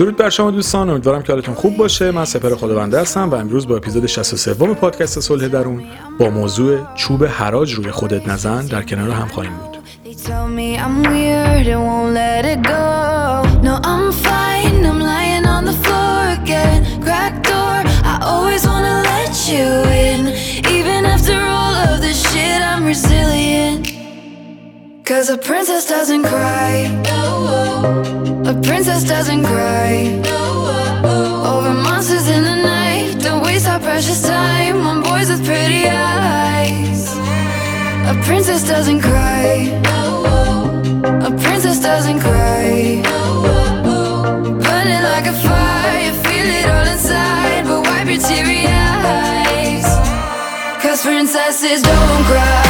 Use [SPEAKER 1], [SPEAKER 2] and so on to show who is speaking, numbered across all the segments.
[SPEAKER 1] درود بر شما دوستان امیدوارم که حالتون خوب باشه. من سپر خداونده هستم و امروز با اپیزود 63 پادکست صلح درون با موضوع چوب حراج روی خودت نزن در کنار هم خواهیم بود. Cause a princess doesn't cry. A princess doesn't cry. Over monsters in the night. Don't waste our precious time on boys with pretty eyes. A princess doesn't cry. A princess doesn't cry. Burning like a fire. Feel it all inside. But wipe your teary eyes. Cause princesses don't cry.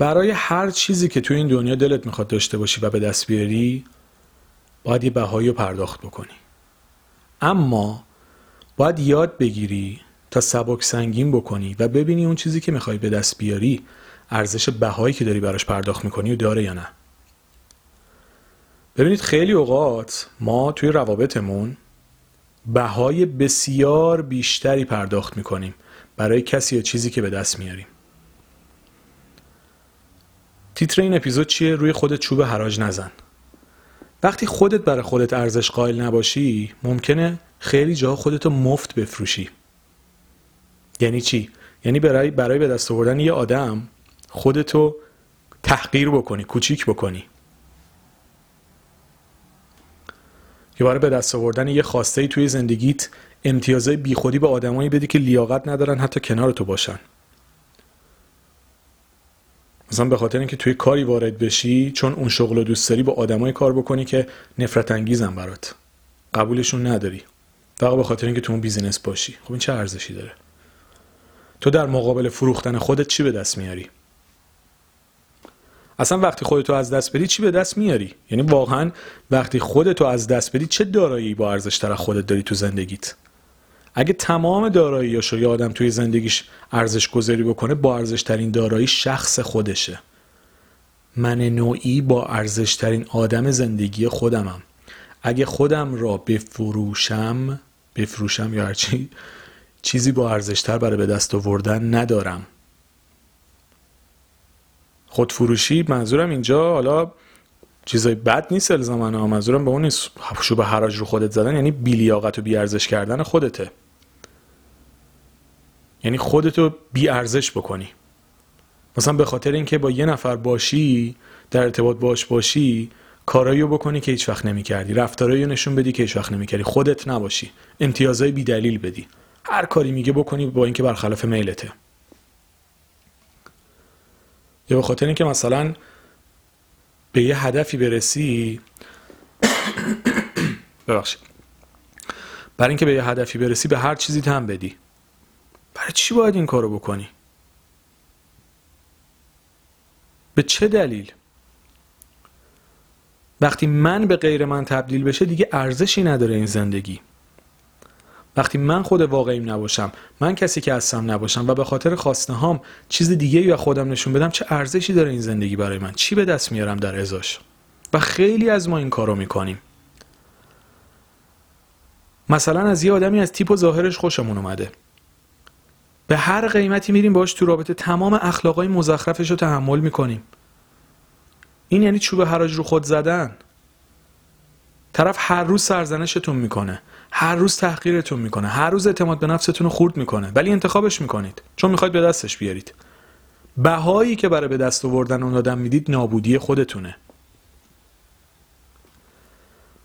[SPEAKER 1] برای هر چیزی که تو این دنیا دلت می‌خواد داشته باشی و به دست بیاری باید یه بهایی رو پرداخت بکنی. اما باید یاد بگیری تا سبک سنگین بکنی و ببینی اون چیزی که می‌خوای به دست بیاری ارزش بهایی که داری براش پرداخت می‌کنی و داره یا نه. ببینید خیلی اوقات ما توی روابطمون بهای بسیار بیشتری پرداخت می‌کنیم برای کسی یا چیزی که به دست میاریم. تیتر این اپیزود چیه؟ روی خودت چوب حراج نزن. وقتی خودت برای خودت ارزش قائل نباشی ممکنه خیلی جا خودتو مفت بفروشی. یعنی چی؟ یعنی برای برای به دست آوردن یه آدم خودتو تحقیر بکنی کوچیک بکنی. یا برای به دست آوردن یه خواسته توی زندگیت امتیازهای بیخودی به آدمایی بدی که لیاقت ندارن حتی کنار تو باشن. مثلا به خاطر اینکه توی کاری وارد بشی چون اون شغل رو دوست داری با آدمای کار بکنی که نفرت انگیزن برات. قبولشون نداری. فقط به خاطر اینکه تو اون بیزینس باشی. خب این چه ارزشی داره؟ تو در مقابل فروختن خودت چی به دست میاری؟ اصلا وقتی خودتو از دست بدی چی به دست میاری؟ یعنی واقعا وقتی خودتو از دست بدی چه دارایی با ارزش تر خودت داری تو زندگیت؟ اگه تمام داراییاشو یه آدم توی زندگیش ارزش گذاری بکنه با ارزش ترین دارایی شخص خودشه. من نوعی با ارزش ترین آدم زندگی خودمم. اگه خودم را بفروشم بفروشم یا هرچی چیزی با ارزشتر برای به دست آوردن ندارم. خودفروشی منظورم اینجا حالا چیزای بد نیست الزامن منظورم به اون نیست. شو حراج رو خودت زدن یعنی بیلیاقت و بیارزش کردن خودته. یعنی خودتو بیارزش بکنی. مثلا به خاطر اینکه با یه نفر باشی در ارتباط باش باشی کارایی بکنی که هیچ وقت نمی‌کردی. رفتارایی رو نشون بدی که هیچ وقت نمی‌کردی. خودت نباشی. امتیازهای بی دلیل بدی. هر کاری میگه بکنی با اینکه برخلاف میلته. یا به خاطر اینکه مثلا به یه هدفی برسی ببخشید. برای اینکه به یه هدفی برسی به هر چیزی تم بدی. برای چی باید این کارو بکنی؟ به چه دلیل؟ وقتی من به غیر من تبدیل بشه دیگه ارزشی نداره این زندگی. وقتی من خود واقعیم نباشم من کسی که هستم نباشم و به خاطر خواسته هام چیز دیگه یا خودم نشون بدم چه ارزشی داره این زندگی برای من؟ چی به دست میارم در ازاش؟ و خیلی از ما این کارو می‌کنیم. مثلا از یه آدمی از تیپ و ظاهرش خوشمون اومده. به هر قیمتی میریم باش تو رابطه تمام اخلاقای مزخرفش رو تحمل می‌کنیم. این یعنی چوب حراج رو خود زدن. طرف هر روز سرزنشتون می‌کنه هر روز تحقیرتون می‌کنه هر روز اعتماد به نفستون رو خورد می‌کنه ولی انتخابش می‌کنید. چون می‌خواید به دستش بیارید. بهایی که برای به دست آوردن اون آدم می‌دید نابودی خودتونه.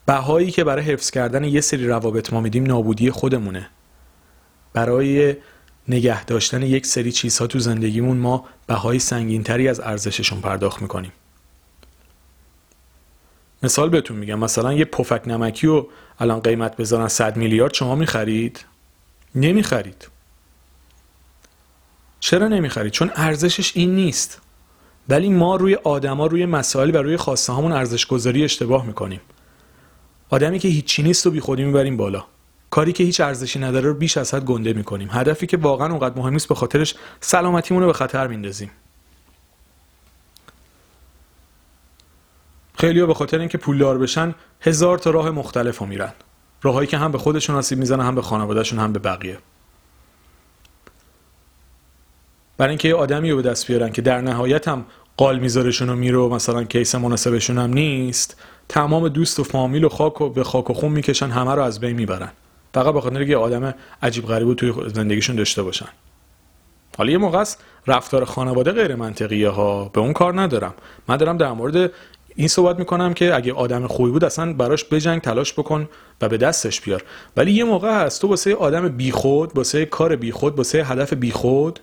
[SPEAKER 1] بهایی که برای حفظ کردن یه سری روابط ما میدیم نابودی خودمونه. برای نگه داشتن یک سری چیزها تو زندگیمون ما بهای سنگینتری از ارزششون پرداخت می‌کنیم. مثال بهتون میگم مثلا یه پفک نمکی رو الان قیمت بذارن 100 میلیارد شما می‌خرید؟ نمی‌خرید. چرا نمی‌خرید؟ چون ارزشش این نیست. ولی ما روی آدما روی مسائل و روی خواسته هامون ارزش گذاری اشتباه می‌کنیم. آدمی که هیچی نیست و بی خودی می‌بریم بالا.
[SPEAKER 2] کاری که هیچ ارزشی نداره رو بیش از حد گنده می‌کنیم. هدفی که واقعا اونقدر مهم نیست به خاطرش سلامتیمون رو به خطر میندازیم. خیلی به خاطر اینکه پولدار بشن هزار تا راه مختلف رو میرن. راههایی که هم به خودشون آسیب می‌زنه هم به خانوادهشون هم به بقیه. برای اینکه یه آدمی رو به دست بیارن که در نهایت هم قال میذارشون و میره و مثلا کیس مناسبشون هم نیست تمام دوست و فامیل و خاک و به خاک و خون می‌کشن همه رو از بین می‌برن. فقط به خاطر یه آدم عجیب غریب توی زندگیشون داشته باشن. حالا یه موقع است رفتار خانواده غیر منطقیه ها به اون کار ندارم. من دارم در مورد این صحبت می‌کنم که اگه آدم خوبی بود اصلا براش بجنگ تلاش بکن و به دستش بیار. ولی یه موقع هست تو واسه آدم بیخود واسه کار بیخود واسه هدف بیخود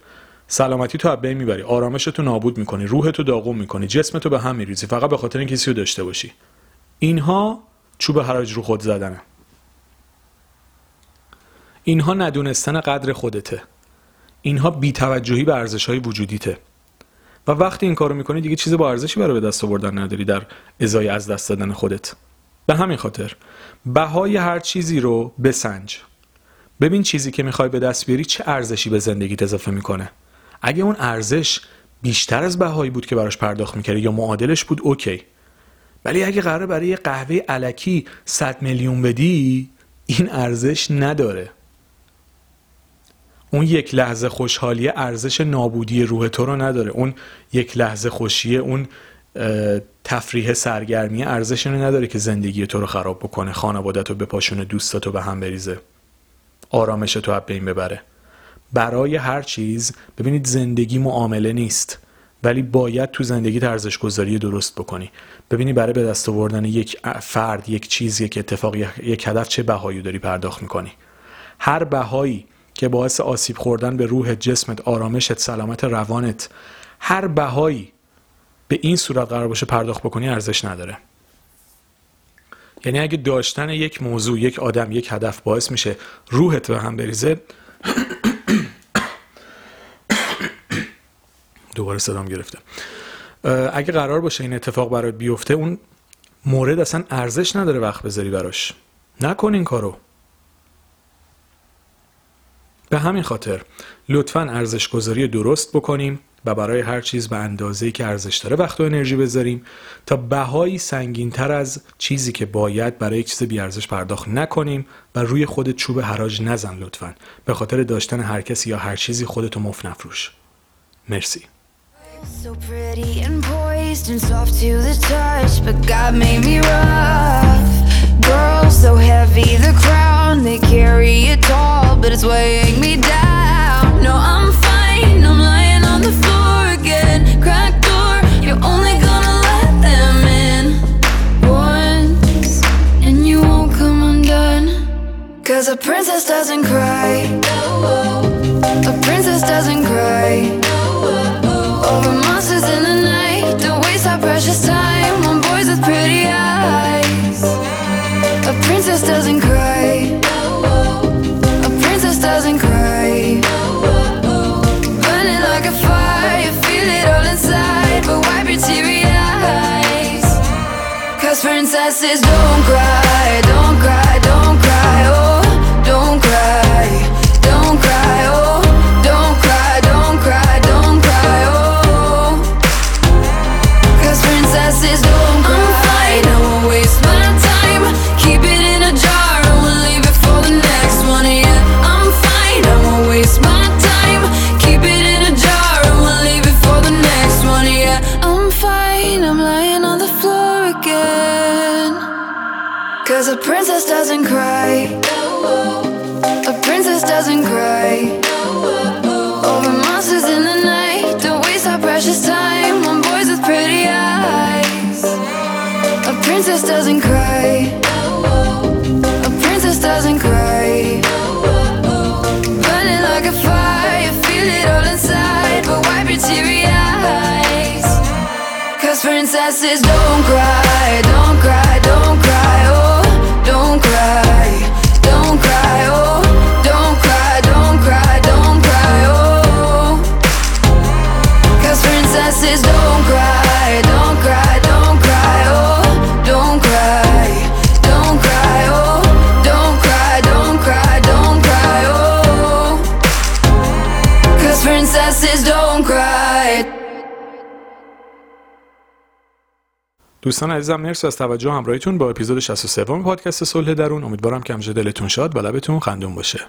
[SPEAKER 2] سلامتی تو بین می‌بری. آرامش تو نابود می‌کنی روح تو داغون می‌کنی جسم تو به هم میریزی. فقط به خاطر اینکه کسی داشته باشی. اینها چوب حراج رو خود زدنه. اینها ندونستن قدر خودته. اینها بیتوجهی به ارزش های وجودیته. و وقتی این کارو می‌کنی دیگه چیز با ارزشی برای به دست آوردن نداری در ازای از دست دادن خودت. به همین خاطر بهای هر چیزی رو بسنج. ببین چیزی که می‌خوای به دست بیاری چه ارزشی به زندگیت اضافه می‌کنه. اگه اون ارزش بیشتر از بهایی بود که براش پرداخت می‌کردی یا معادلش بود اوکی. ولی اگه قراره برای یه قهوه علکی 100 میلیون بدی این ارزش نداره. اون یک لحظه خوشحالی ارزش نابودی روح تو رو نداره. اون یک لحظه خوشیه اون تفریح سرگرمی ارزش رو نداره که زندگی تو رو خراب بکنه. خانوادت رو بپاشونه دوستاتو به هم بریزه. آرامش تو بین ببره. برای هر چیز ببینید زندگی معامله نیست ولی باید تو زندگی ارزش گذاری درست بکنی. ببینی برای به دست آوردن یک فرد یک چیز یک اتفاق یک هدف چه بهایی داری پرداخت می‌کنی. هر بهایی که باعث آسیب خوردن به روح جسمت آرامشت سلامت روانت هر بهایی به این صورت قرار باشه پرداخت بکنی ارزش نداره. یعنی اگه داشتن یک موضوع یک آدم یک هدف باعث میشه روحت به هم بریزه دوباره صدام گرفته. اگه قرار باشه این اتفاق برات بیفته اون مورد اصلا ارزش نداره وقت بذاری براش. نکن این کارو. به همین خاطر لطفا ارزش گذاری درست بکنیم و برای هر چیز به اندازه‌ای که ارزش داره وقت و انرژی بذاریم تا بهایی تر از چیزی که باید برای یک چیز بیارزش پرداخت نکنیم و روی خود چوب حراج نزن لطفا. به خاطر داشتن هر کسی یا هر چیزی خودتو مف نفروش. مرسی. So crown They carry it tall, but it's weighing me down. No, I'm fine, I'm lying on the floor again. Cracked door, you're only gonna let them in. Once, and you won't come undone. Cause a princess doesn't cry. A princess doesn't cry. Over monsters in the night Don't waste our precious time Princesses don't cry Don't cry, don't princess doesn't cry. A princess doesn't cry. Burning like a fire feel it all inside. But wipe your teary eyes. Cause princesses don't cry Don't cry,
[SPEAKER 1] دوستان عزیزم مرسی از توجه همراهیتون با اپیزود 63 پادکست صلح درون. امیدوارم که همیشه دلتون شاد و لبتون خندون باشه.